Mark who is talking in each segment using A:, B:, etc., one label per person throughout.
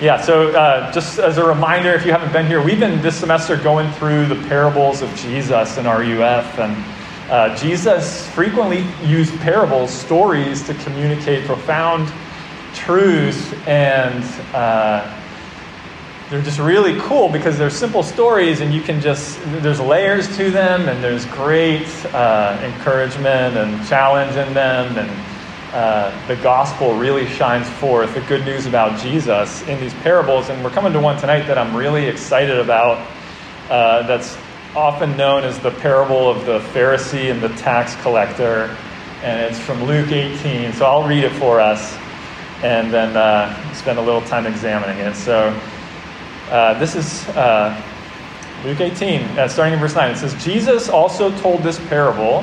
A: Yeah, so uh, just as a reminder, if you haven't been here, we've been this semester going through the parables of Jesus in RUF. And uh, Jesus frequently used parables, stories, to communicate profound truths. And uh, they're just really cool because they're simple stories and you can just, there's layers to them and there's great uh, encouragement and challenge in them. And uh, the gospel really shines forth, the good news about Jesus in these parables. And we're coming to one tonight that I'm really excited about. Uh, that's often known as the parable of the Pharisee and the tax collector. And it's from Luke 18. So I'll read it for us and then uh, spend a little time examining it. So uh, this is uh, Luke 18, starting in verse 9. It says, Jesus also told this parable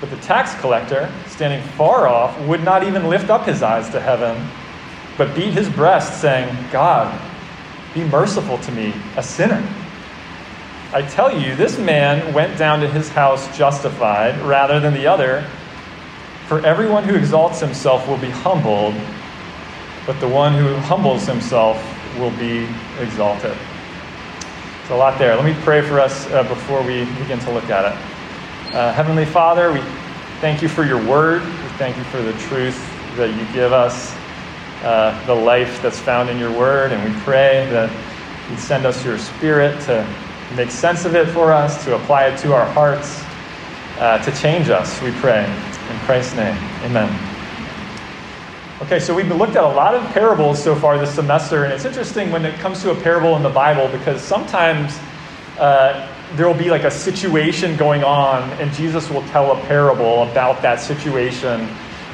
A: But the tax collector, standing far off, would not even lift up his eyes to heaven, but beat his breast, saying, God, be merciful to me, a sinner. I tell you, this man went down to his house justified rather than the other. For everyone who exalts himself will be humbled, but the one who humbles himself will be exalted. It's a lot there. Let me pray for us uh, before we begin to look at it. Uh, Heavenly Father, we thank you for your word. We thank you for the truth that you give us, uh, the life that's found in your word. And we pray that you send us your spirit to make sense of it for us, to apply it to our hearts, uh, to change us, we pray. In Christ's name, amen. Okay, so we've looked at a lot of parables so far this semester, and it's interesting when it comes to a parable in the Bible because sometimes uh, there will be like a situation going on, and Jesus will tell a parable about that situation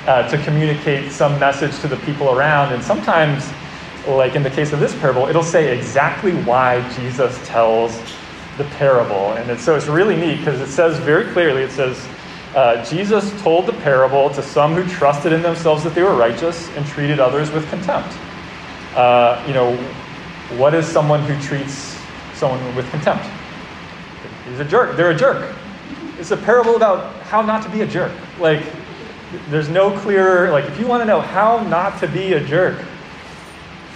A: uh, to communicate some message to the people around. And sometimes, like in the case of this parable, it'll say exactly why Jesus tells the parable. And it's, so it's really neat because it says very clearly, it says, uh, Jesus told the parable to some who trusted in themselves that they were righteous and treated others with contempt. Uh, you know, what is someone who treats someone with contempt? He's a jerk. They're a jerk. It's a parable about how not to be a jerk. Like, there's no clearer, like, if you want to know how not to be a jerk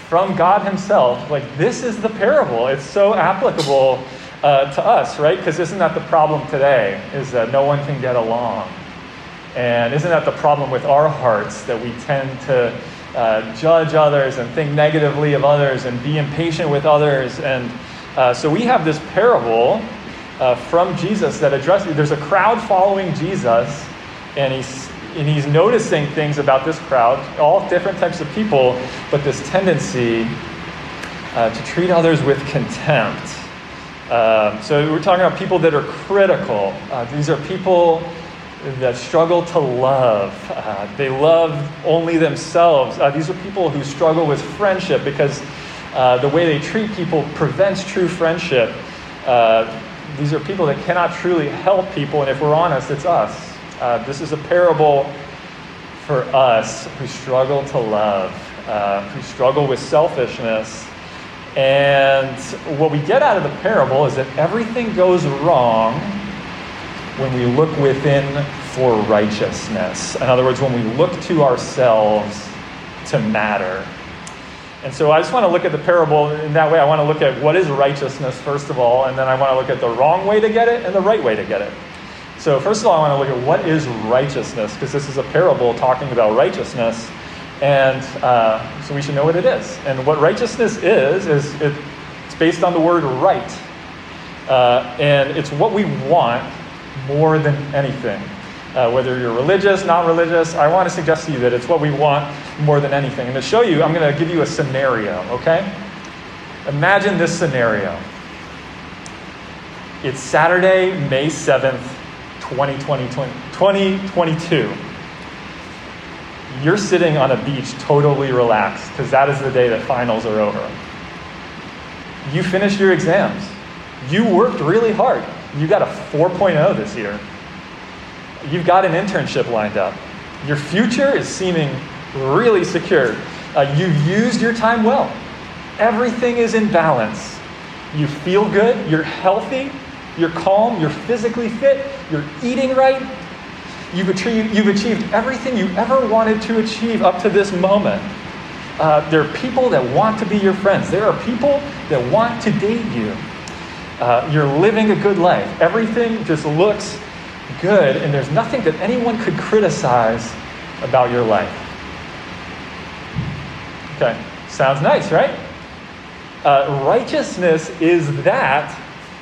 A: from God Himself, like, this is the parable. It's so applicable uh, to us, right? Because isn't that the problem today? Is that no one can get along. And isn't that the problem with our hearts that we tend to uh, judge others and think negatively of others and be impatient with others? And uh, so we have this parable uh, from Jesus that addresses. There's a crowd following Jesus, and he's and he's noticing things about this crowd, all different types of people, but this tendency uh, to treat others with contempt. Um, so we're talking about people that are critical. Uh, these are people that struggle to love. Uh, they love only themselves. Uh, these are people who struggle with friendship because uh, the way they treat people prevents true friendship. These are people that cannot truly help people, and if we're honest, it's us. Uh, this is a parable for us who struggle to love, uh, who struggle with selfishness. And what we get out of the parable is that everything goes wrong when we look within for righteousness. In other words, when we look to ourselves to matter. And so I just want to look at the parable in that way. I want to look at what is righteousness, first of all, and then I want to look at the wrong way to get it and the right way to get it. So, first of all, I want to look at what is righteousness, because this is a parable talking about righteousness. And uh, so we should know what it is. And what righteousness is, is it, it's based on the word right. Uh, and it's what we want more than anything. Uh, whether you're religious, not religious, I want to suggest to you that it's what we want more than anything. And to show you, I'm going to give you a scenario, okay? Imagine this scenario. It's Saturday, May 7th, 2020, 2022. You're sitting on a beach totally relaxed because that is the day that finals are over. You finished your exams. You worked really hard. You got a 4.0 this year. You've got an internship lined up. Your future is seeming really secure. Uh, you've used your time well. Everything is in balance. You feel good, you're healthy, you're calm, you're physically fit, you're eating right. You've achieved, you've achieved everything you ever wanted to achieve up to this moment. Uh, there are people that want to be your friends. There are people that want to date you. Uh, you're living a good life. Everything just looks good, and there's nothing that anyone could criticize about your life. Okay, sounds nice, right? Uh, righteousness is that,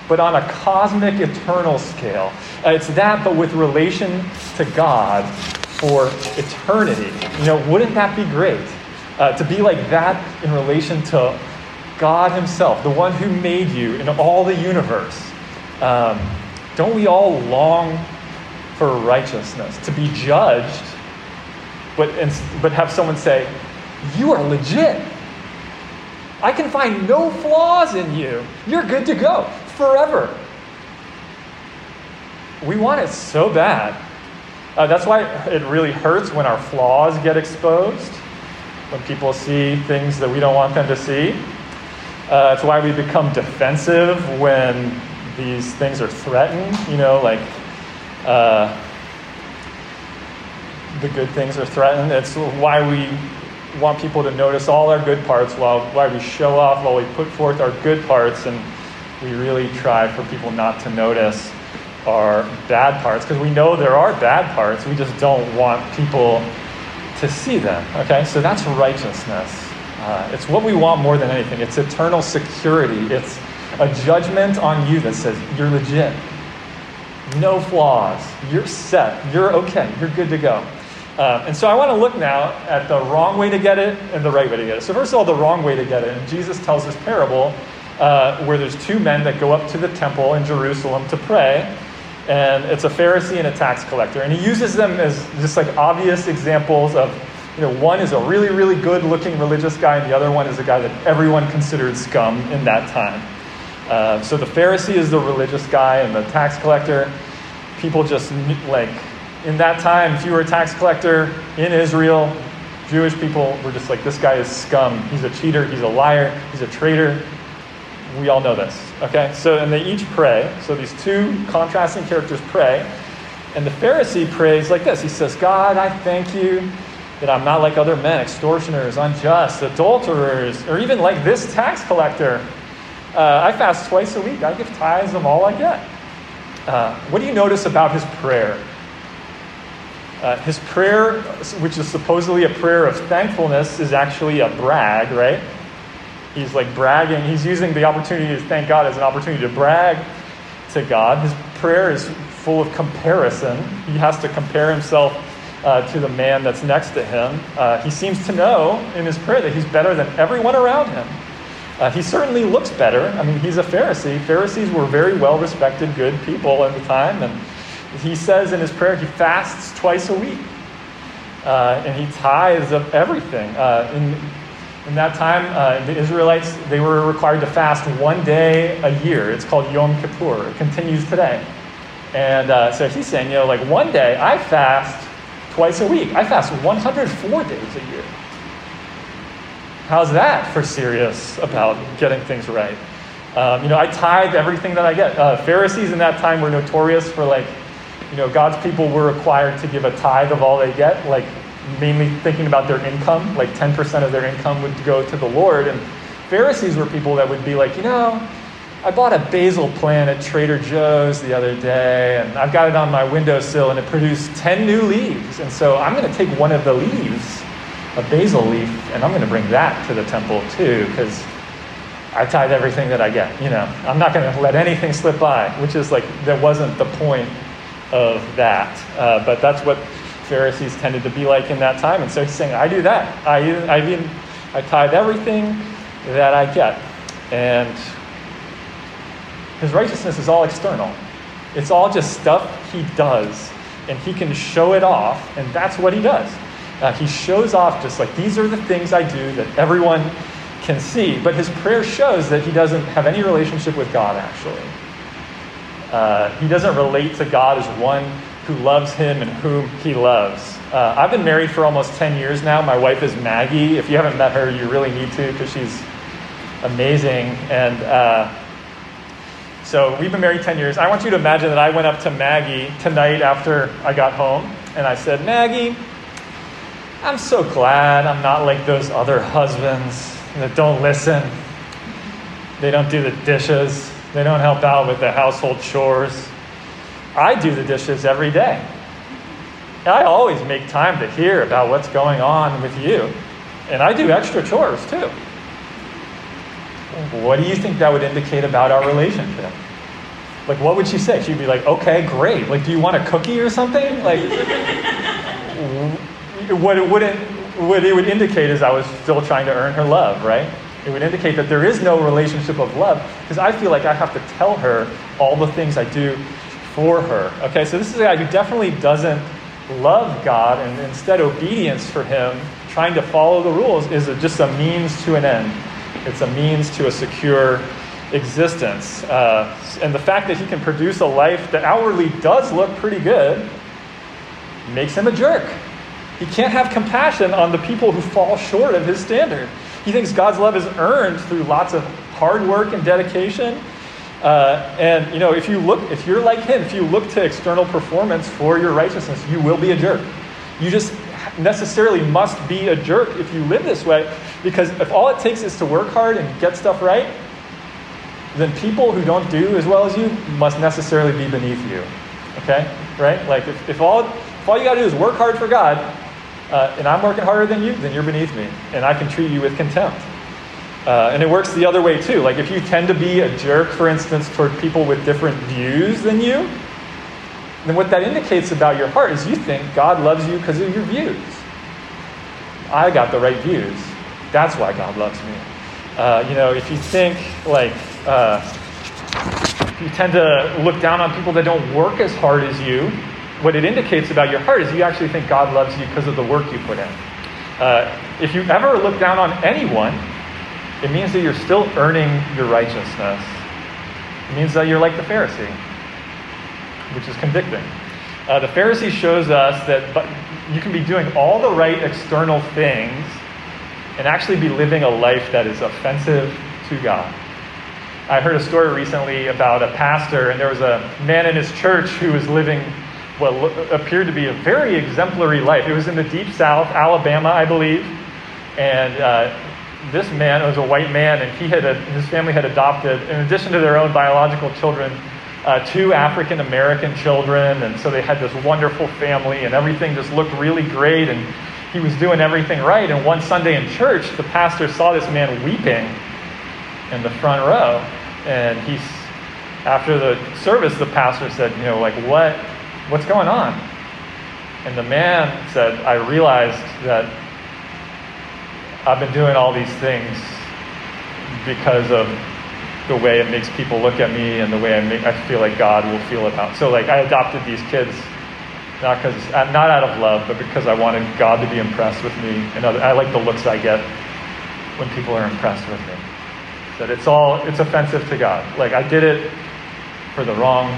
A: but on a cosmic, eternal scale. Uh, it's that, but with relation to God for eternity. You know, wouldn't that be great? Uh, to be like that in relation to God Himself, the one who made you in all the universe. Um, don't we all long for righteousness, to be judged, but, and, but have someone say, You are legit. I can find no flaws in you. You're good to go forever. We want it so bad. Uh, that's why it really hurts when our flaws get exposed, when people see things that we don't want them to see. Uh, it's why we become defensive when these things are threatened. You know, like uh, the good things are threatened. It's why we want people to notice all our good parts, while why we show off, while we put forth our good parts, and we really try for people not to notice our bad parts because we know there are bad parts. We just don't want people to see them. Okay, so that's righteousness. Uh, it's what we want more than anything. It's eternal security. It's a judgment on you that says you're legit, no flaws, you're set, you're okay, you're good to go. Uh, and so I want to look now at the wrong way to get it and the right way to get it. So, first of all, the wrong way to get it. And Jesus tells this parable uh, where there's two men that go up to the temple in Jerusalem to pray. And it's a Pharisee and a tax collector. And he uses them as just like obvious examples of, you know, one is a really, really good looking religious guy, and the other one is a guy that everyone considered scum in that time. Uh, so the Pharisee is the religious guy, and the tax collector, people just like in that time, if you were a tax collector in Israel, Jewish people were just like, this guy is scum. He's a cheater. He's a liar. He's a traitor. We all know this. Okay? So, and they each pray. So these two contrasting characters pray. And the Pharisee prays like this He says, God, I thank you that I'm not like other men, extortioners, unjust, adulterers, or even like this tax collector. Uh, I fast twice a week. I give tithes of all I get. Uh, what do you notice about his prayer? Uh, his prayer, which is supposedly a prayer of thankfulness, is actually a brag, right? He's like bragging. He's using the opportunity to thank God as an opportunity to brag to God. His prayer is full of comparison. He has to compare himself uh, to the man that's next to him. Uh, he seems to know in his prayer that he's better than everyone around him. Uh, he certainly looks better. I mean, he's a Pharisee. Pharisees were very well respected, good people at the time, and he says in his prayer he fasts twice a week. Uh, and he tithes of everything. Uh, in, in that time, uh, the Israelites, they were required to fast one day a year. It's called Yom Kippur. It continues today. And uh, so he's saying, you know, like one day I fast twice a week. I fast 104 days a year. How's that for serious about getting things right? Um, you know, I tithe everything that I get. Uh, Pharisees in that time were notorious for like you know, God's people were required to give a tithe of all they get, like mainly thinking about their income, like 10% of their income would go to the Lord. And Pharisees were people that would be like, you know, I bought a basil plant at Trader Joe's the other day, and I've got it on my windowsill, and it produced 10 new leaves. And so I'm going to take one of the leaves, a basil leaf, and I'm going to bring that to the temple too, because I tithe everything that I get. You know, I'm not going to let anything slip by, which is like, that wasn't the point of that. Uh, but that's what Pharisees tended to be like in that time. And so he's saying, I do that. I, I, even, I tithe everything that I get. And his righteousness is all external, it's all just stuff he does. And he can show it off, and that's what he does. Uh, he shows off just like these are the things I do that everyone can see. But his prayer shows that he doesn't have any relationship with God, actually. Uh, he doesn't relate to God as one who loves him and whom he loves. Uh, I've been married for almost 10 years now. My wife is Maggie. If you haven't met her, you really need to because she's amazing. And uh, so we've been married 10 years. I want you to imagine that I went up to Maggie tonight after I got home and I said, Maggie, I'm so glad I'm not like those other husbands that don't listen. They don't do the dishes. They don't help out with the household chores. I do the dishes every day. I always make time to hear about what's going on with you. And I do extra chores too. What do you think that would indicate about our relationship? Like, what would she say? She'd be like, okay, great. Like, do you want a cookie or something? Like, what it wouldn't, what it would indicate is I was still trying to earn her love, right? It would indicate that there is no relationship of love because I feel like I have to tell her all the things I do for her. Okay, so this is a guy who definitely doesn't love God, and instead, obedience for him, trying to follow the rules, is just a means to an end. It's a means to a secure existence. Uh, and the fact that he can produce a life that outwardly does look pretty good makes him a jerk. He can't have compassion on the people who fall short of his standard. He thinks God's love is earned through lots of hard work and dedication uh, and you know, if you look, if you're like him, if you look to external performance for your righteousness, you will be a jerk. You just necessarily must be a jerk if you live this way, because if all it takes is to work hard and get stuff right, then people who don't do as well as you must necessarily be beneath you. Okay, right? Like if, if all if all you got to do is work hard for God, uh, and I'm working harder than you, then you're beneath me, and I can treat you with contempt. Uh, and it works the other way too. Like if you tend to be a jerk, for instance, toward people with different views than you, then what that indicates about your heart is you think God loves you because of your views. I got the right views. That's why God loves me. Uh, you know, if you think like, uh, you tend to look down on people that don't work as hard as you, what it indicates about your heart is you actually think God loves you because of the work you put in. Uh, if you ever look down on anyone, it means that you're still earning your righteousness. It means that you're like the Pharisee, which is convicting. Uh, the Pharisee shows us that you can be doing all the right external things and actually be living a life that is offensive to God. I heard a story recently about a pastor, and there was a man in his church who was living what appeared to be a very exemplary life. It was in the deep south, Alabama, I believe. And uh, this man was a white man, and he had a, his family had adopted, in addition to their own biological children, uh, two African American children, and so they had this wonderful family, and everything just looked really great, and he was doing everything right. And one Sunday in church, the pastor saw this man weeping in the front row, and he's after the service, the pastor said, "You know, like what, what's going on?" And the man said, "I realized that I've been doing all these things because of the way it makes people look at me and the way I make I feel like God will feel about. So like I adopted these kids not because uh, not out of love, but because I wanted God to be impressed with me, and I like the looks I get when people are impressed with me. That it's all it's offensive to God. Like I did it for the wrong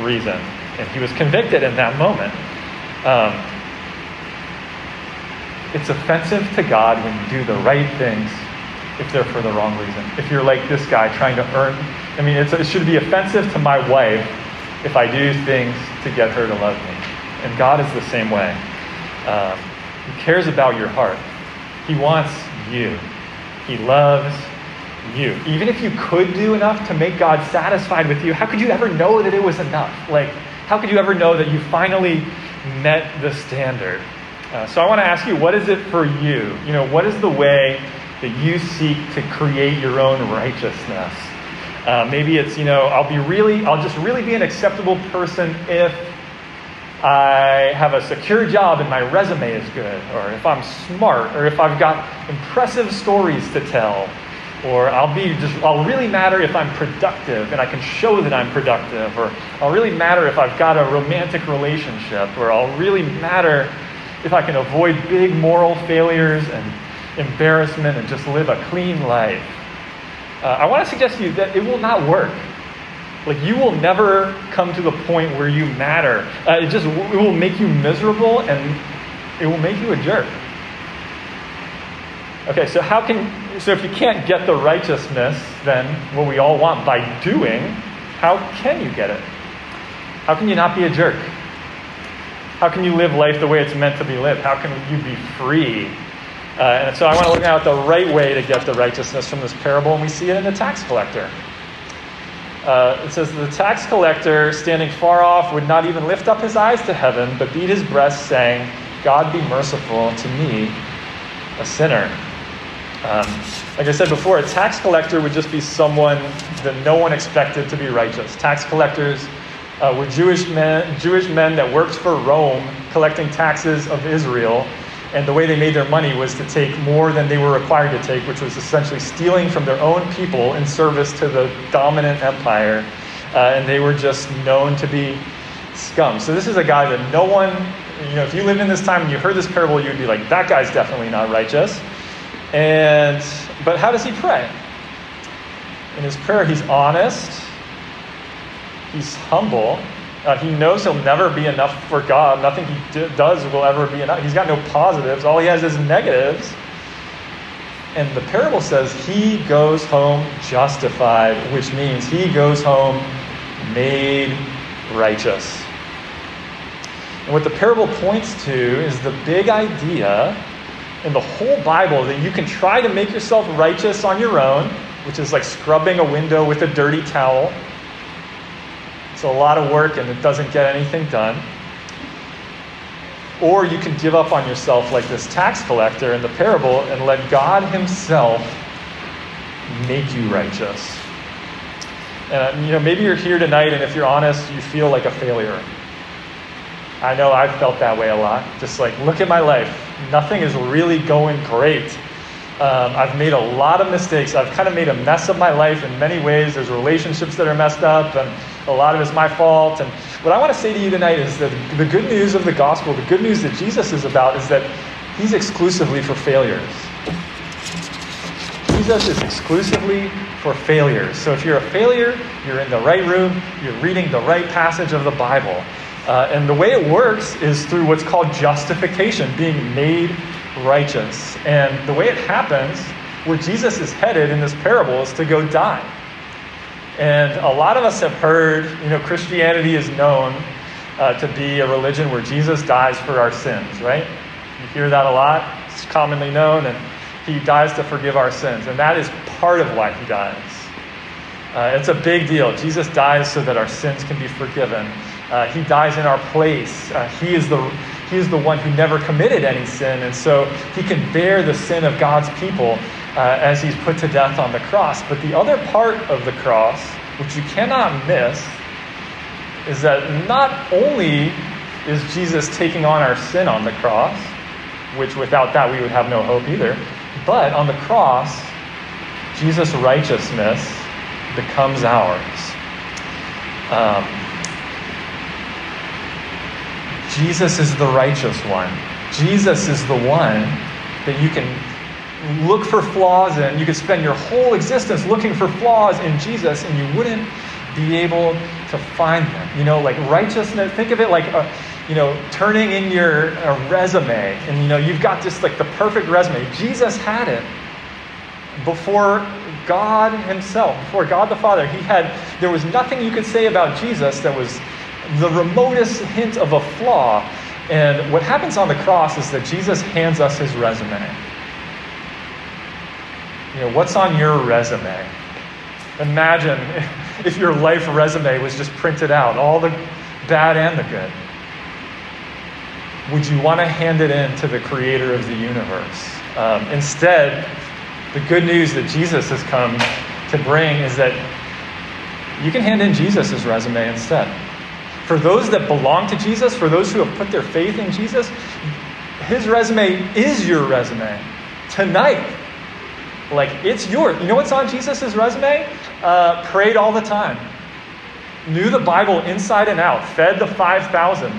A: reason, and he was convicted in that moment. Um, it's offensive to God when you do the right things if they're for the wrong reason. If you're like this guy trying to earn, I mean, it should be offensive to my wife if I do things to get her to love me. And God is the same way. Um, he cares about your heart, He wants you, He loves you. Even if you could do enough to make God satisfied with you, how could you ever know that it was enough? Like, how could you ever know that you finally met the standard? Uh, so I want to ask you, what is it for you? You know, what is the way that you seek to create your own righteousness? Uh, maybe it's, you know, I'll be really, I'll just really be an acceptable person if I have a secure job and my resume is good, or if I'm smart, or if I've got impressive stories to tell, or I'll be just I'll really matter if I'm productive and I can show that I'm productive, or I'll really matter if I've got a romantic relationship, or I'll really matter if I can avoid big moral failures and embarrassment and just live a clean life. Uh, I want to suggest to you that it will not work. Like you will never come to the point where you matter. Uh, it just it will make you miserable and it will make you a jerk. Okay, so how can so if you can't get the righteousness, then what we all want by doing, how can you get it? How can you not be a jerk? How can you live life the way it's meant to be lived? How can you be free? Uh, and so I want to look now at the right way to get the righteousness from this parable, and we see it in the tax collector. Uh, it says, The tax collector, standing far off, would not even lift up his eyes to heaven, but beat his breast, saying, God be merciful to me, a sinner. Um, like I said before, a tax collector would just be someone that no one expected to be righteous. Tax collectors uh, were Jewish men, Jewish men that worked for Rome, collecting taxes of Israel. And the way they made their money was to take more than they were required to take, which was essentially stealing from their own people in service to the dominant empire. Uh, and they were just known to be scum. So this is a guy that no one, you know, if you lived in this time and you heard this parable, you'd be like, that guy's definitely not righteous. And but how does he pray? In his prayer, he's honest, he's humble, uh, he knows he'll never be enough for God. Nothing he d- does will ever be enough. He's got no positives. All he has is negatives. And the parable says he goes home justified, which means he goes home made righteous. And what the parable points to is the big idea in the whole Bible that you can try to make yourself righteous on your own, which is like scrubbing a window with a dirty towel it's a lot of work and it doesn't get anything done. Or you can give up on yourself like this tax collector in the parable and let God Himself make you righteous. And you know, maybe you're here tonight, and if you're honest, you feel like a failure. I know I've felt that way a lot. Just like, look at my life. Nothing is really going great. Um, I've made a lot of mistakes. I've kind of made a mess of my life in many ways. There's relationships that are messed up, and a lot of it's my fault. And what I want to say to you tonight is that the good news of the gospel, the good news that Jesus is about, is that he's exclusively for failures. Jesus is exclusively for failures. So if you're a failure, you're in the right room, you're reading the right passage of the Bible. Uh, and the way it works is through what's called justification, being made righteous. And the way it happens, where Jesus is headed in this parable, is to go die. And a lot of us have heard, you know, Christianity is known uh, to be a religion where Jesus dies for our sins, right? You hear that a lot. It's commonly known, and he dies to forgive our sins. And that is part of why he dies. Uh, it's a big deal. Jesus dies so that our sins can be forgiven. Uh, he dies in our place. Uh, he is the he is the one who never committed any sin, and so he can bear the sin of God's people uh, as he's put to death on the cross. But the other part of the cross, which you cannot miss, is that not only is Jesus taking on our sin on the cross, which without that we would have no hope either, but on the cross, Jesus' righteousness becomes ours. Um, Jesus is the righteous one. Jesus is the one that you can look for flaws in. You could spend your whole existence looking for flaws in Jesus and you wouldn't be able to find them. You know, like righteousness, think of it like, a, you know, turning in your resume and, you know, you've got just like the perfect resume. Jesus had it before God Himself, before God the Father. He had, there was nothing you could say about Jesus that was the remotest hint of a flaw. And what happens on the cross is that Jesus hands us his resume. You know, what's on your resume? Imagine if your life resume was just printed out, all the bad and the good. Would you want to hand it in to the creator of the universe? Um, instead, the good news that Jesus has come to bring is that you can hand in Jesus' resume instead. For those that belong to Jesus, for those who have put their faith in Jesus, his resume is your resume tonight. Like, it's yours. You know what's on Jesus' resume? Uh, prayed all the time, knew the Bible inside and out, fed the 5,000,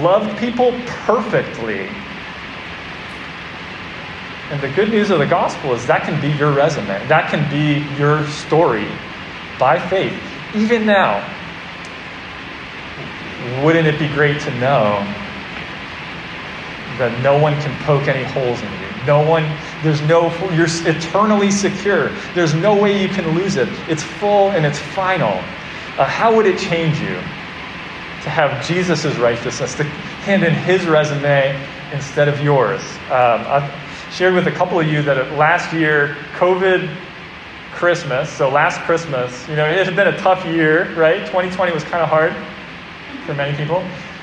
A: loved people perfectly. And the good news of the gospel is that can be your resume, that can be your story by faith. Even now, wouldn't it be great to know that no one can poke any holes in you? No one, there's no, you're eternally secure. There's no way you can lose it. It's full and it's final. Uh, how would it change you to have Jesus' righteousness, to hand in his resume instead of yours? Um, shared with a couple of you that last year, COVID Christmas, so last Christmas, you know, it had been a tough year, right? 2020 was kind of hard for many people.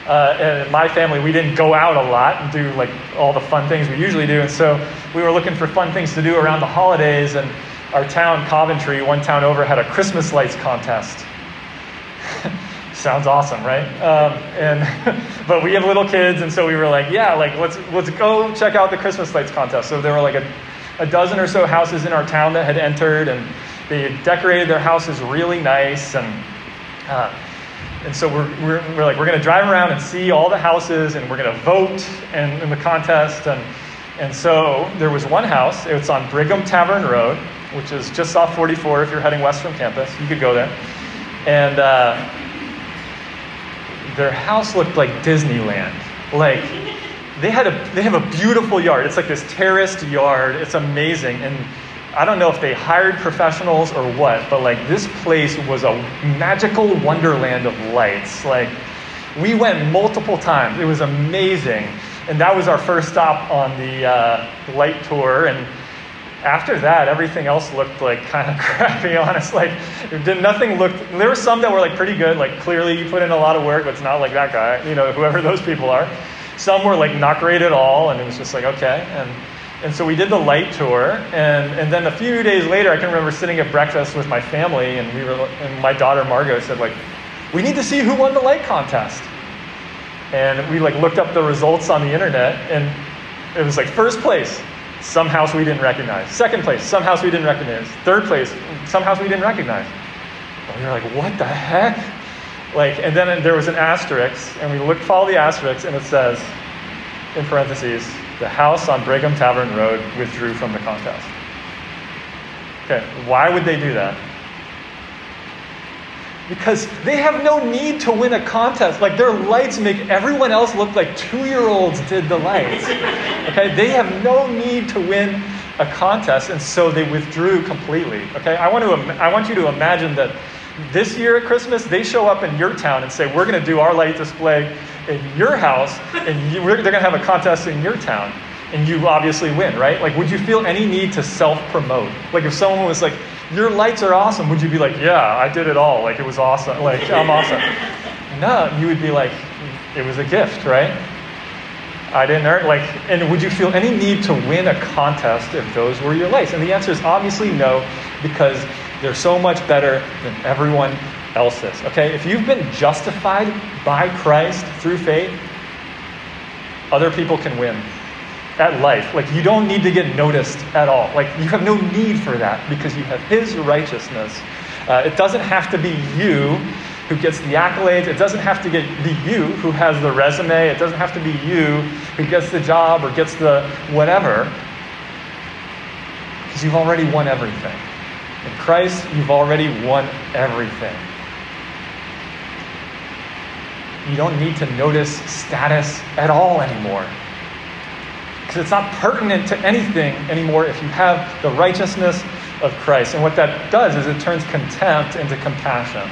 A: Uh, and in my family, we didn't go out a lot and do like all the fun things we usually do. And so we were looking for fun things to do around the holidays. And our town, Coventry, one town over, had a Christmas lights contest. Sounds awesome, right? Um, and but we have little kids, and so we were like, yeah, like let's let's go check out the Christmas lights contest. So there were like a, a dozen or so houses in our town that had entered, and they decorated their houses really nice and. Uh, and so we're, we're, we're like, we're going to drive around and see all the houses and we're going to vote in, in the contest. And, and so there was one house, it's on Brigham Tavern Road, which is just off 44 if you're heading west from campus. You could go there. And uh, their house looked like Disneyland. Like, they, had a, they have a beautiful yard. It's like this terraced yard. It's amazing. And I don't know if they hired professionals or what, but like this place was a magical wonderland of lights. Like we went multiple times. It was amazing. And that was our first stop on the uh, light tour. And after that, everything else looked like kind of crappy, honest. Like, did, nothing looked, there were some that were like pretty good. Like, clearly you put in a lot of work, but it's not like that guy, you know, whoever those people are. Some were like not great at all. And it was just like, okay. And and so we did the light tour, and, and then a few days later, I can remember sitting at breakfast with my family, and we were, and my daughter Margot said, like, we need to see who won the light contest. And we like looked up the results on the internet, and it was like first place, some house we didn't recognize. Second place, some house we didn't recognize. Third place, some house we didn't recognize. And we were like, what the heck? Like, and then there was an asterisk, and we looked, follow the asterisk, and it says, in parentheses, the house on Brigham Tavern Road withdrew from the contest. Okay, why would they do that? Because they have no need to win a contest. Like their lights make everyone else look like two year olds did the lights. Okay, they have no need to win a contest, and so they withdrew completely. Okay, I want, to, I want you to imagine that this year at Christmas, they show up in your town and say, We're going to do our light display in your house, and you, they're going to have a contest in your town, and you obviously win, right? Like, would you feel any need to self promote? Like, if someone was like, Your lights are awesome, would you be like, Yeah, I did it all. Like, it was awesome. Like, I'm awesome. No, you would be like, It was a gift, right? I didn't earn, like, and would you feel any need to win a contest if those were your lights? And the answer is obviously no, because they're so much better than everyone else's. Okay? If you've been justified by Christ through faith, other people can win at life. Like, you don't need to get noticed at all. Like, you have no need for that because you have His righteousness. Uh, it doesn't have to be you who gets the accolades. It doesn't have to get, be you who has the resume. It doesn't have to be you who gets the job or gets the whatever. Because you've already won everything. In Christ, you've already won everything. You don't need to notice status at all anymore. Because it's not pertinent to anything anymore if you have the righteousness of Christ. And what that does is it turns contempt into compassion.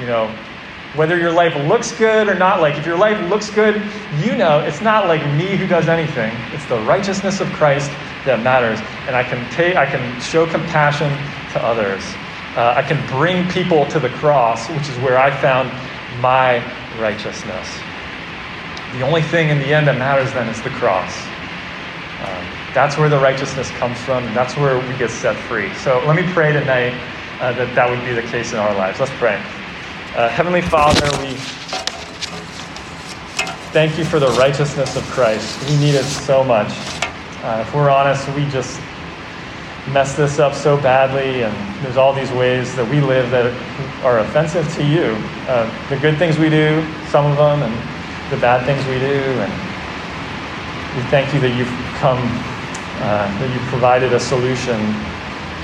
A: You know, whether your life looks good or not, like if your life looks good, you know it's not like me who does anything. It's the righteousness of Christ that matters. And I can take, I can show compassion to others. Uh, I can bring people to the cross, which is where I found my righteousness. The only thing in the end that matters then is the cross. Um, that's where the righteousness comes from, and that's where we get set free. So let me pray tonight uh, that that would be the case in our lives. Let's pray. Uh, Heavenly Father, we thank you for the righteousness of Christ. We need it so much. Uh, if we're honest, we just mess this up so badly, and there's all these ways that we live that are offensive to you. Uh, the good things we do, some of them, and the bad things we do, and we thank you that you've come, uh, that you've provided a solution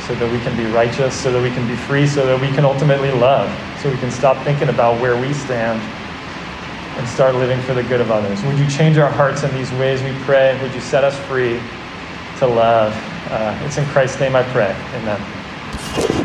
A: so that we can be righteous, so that we can be free, so that we can ultimately love, so we can stop thinking about where we stand and start living for the good of others. Would you change our hearts in these ways, we pray? Would you set us free to love? Uh, it's in Christ's name I pray. Amen.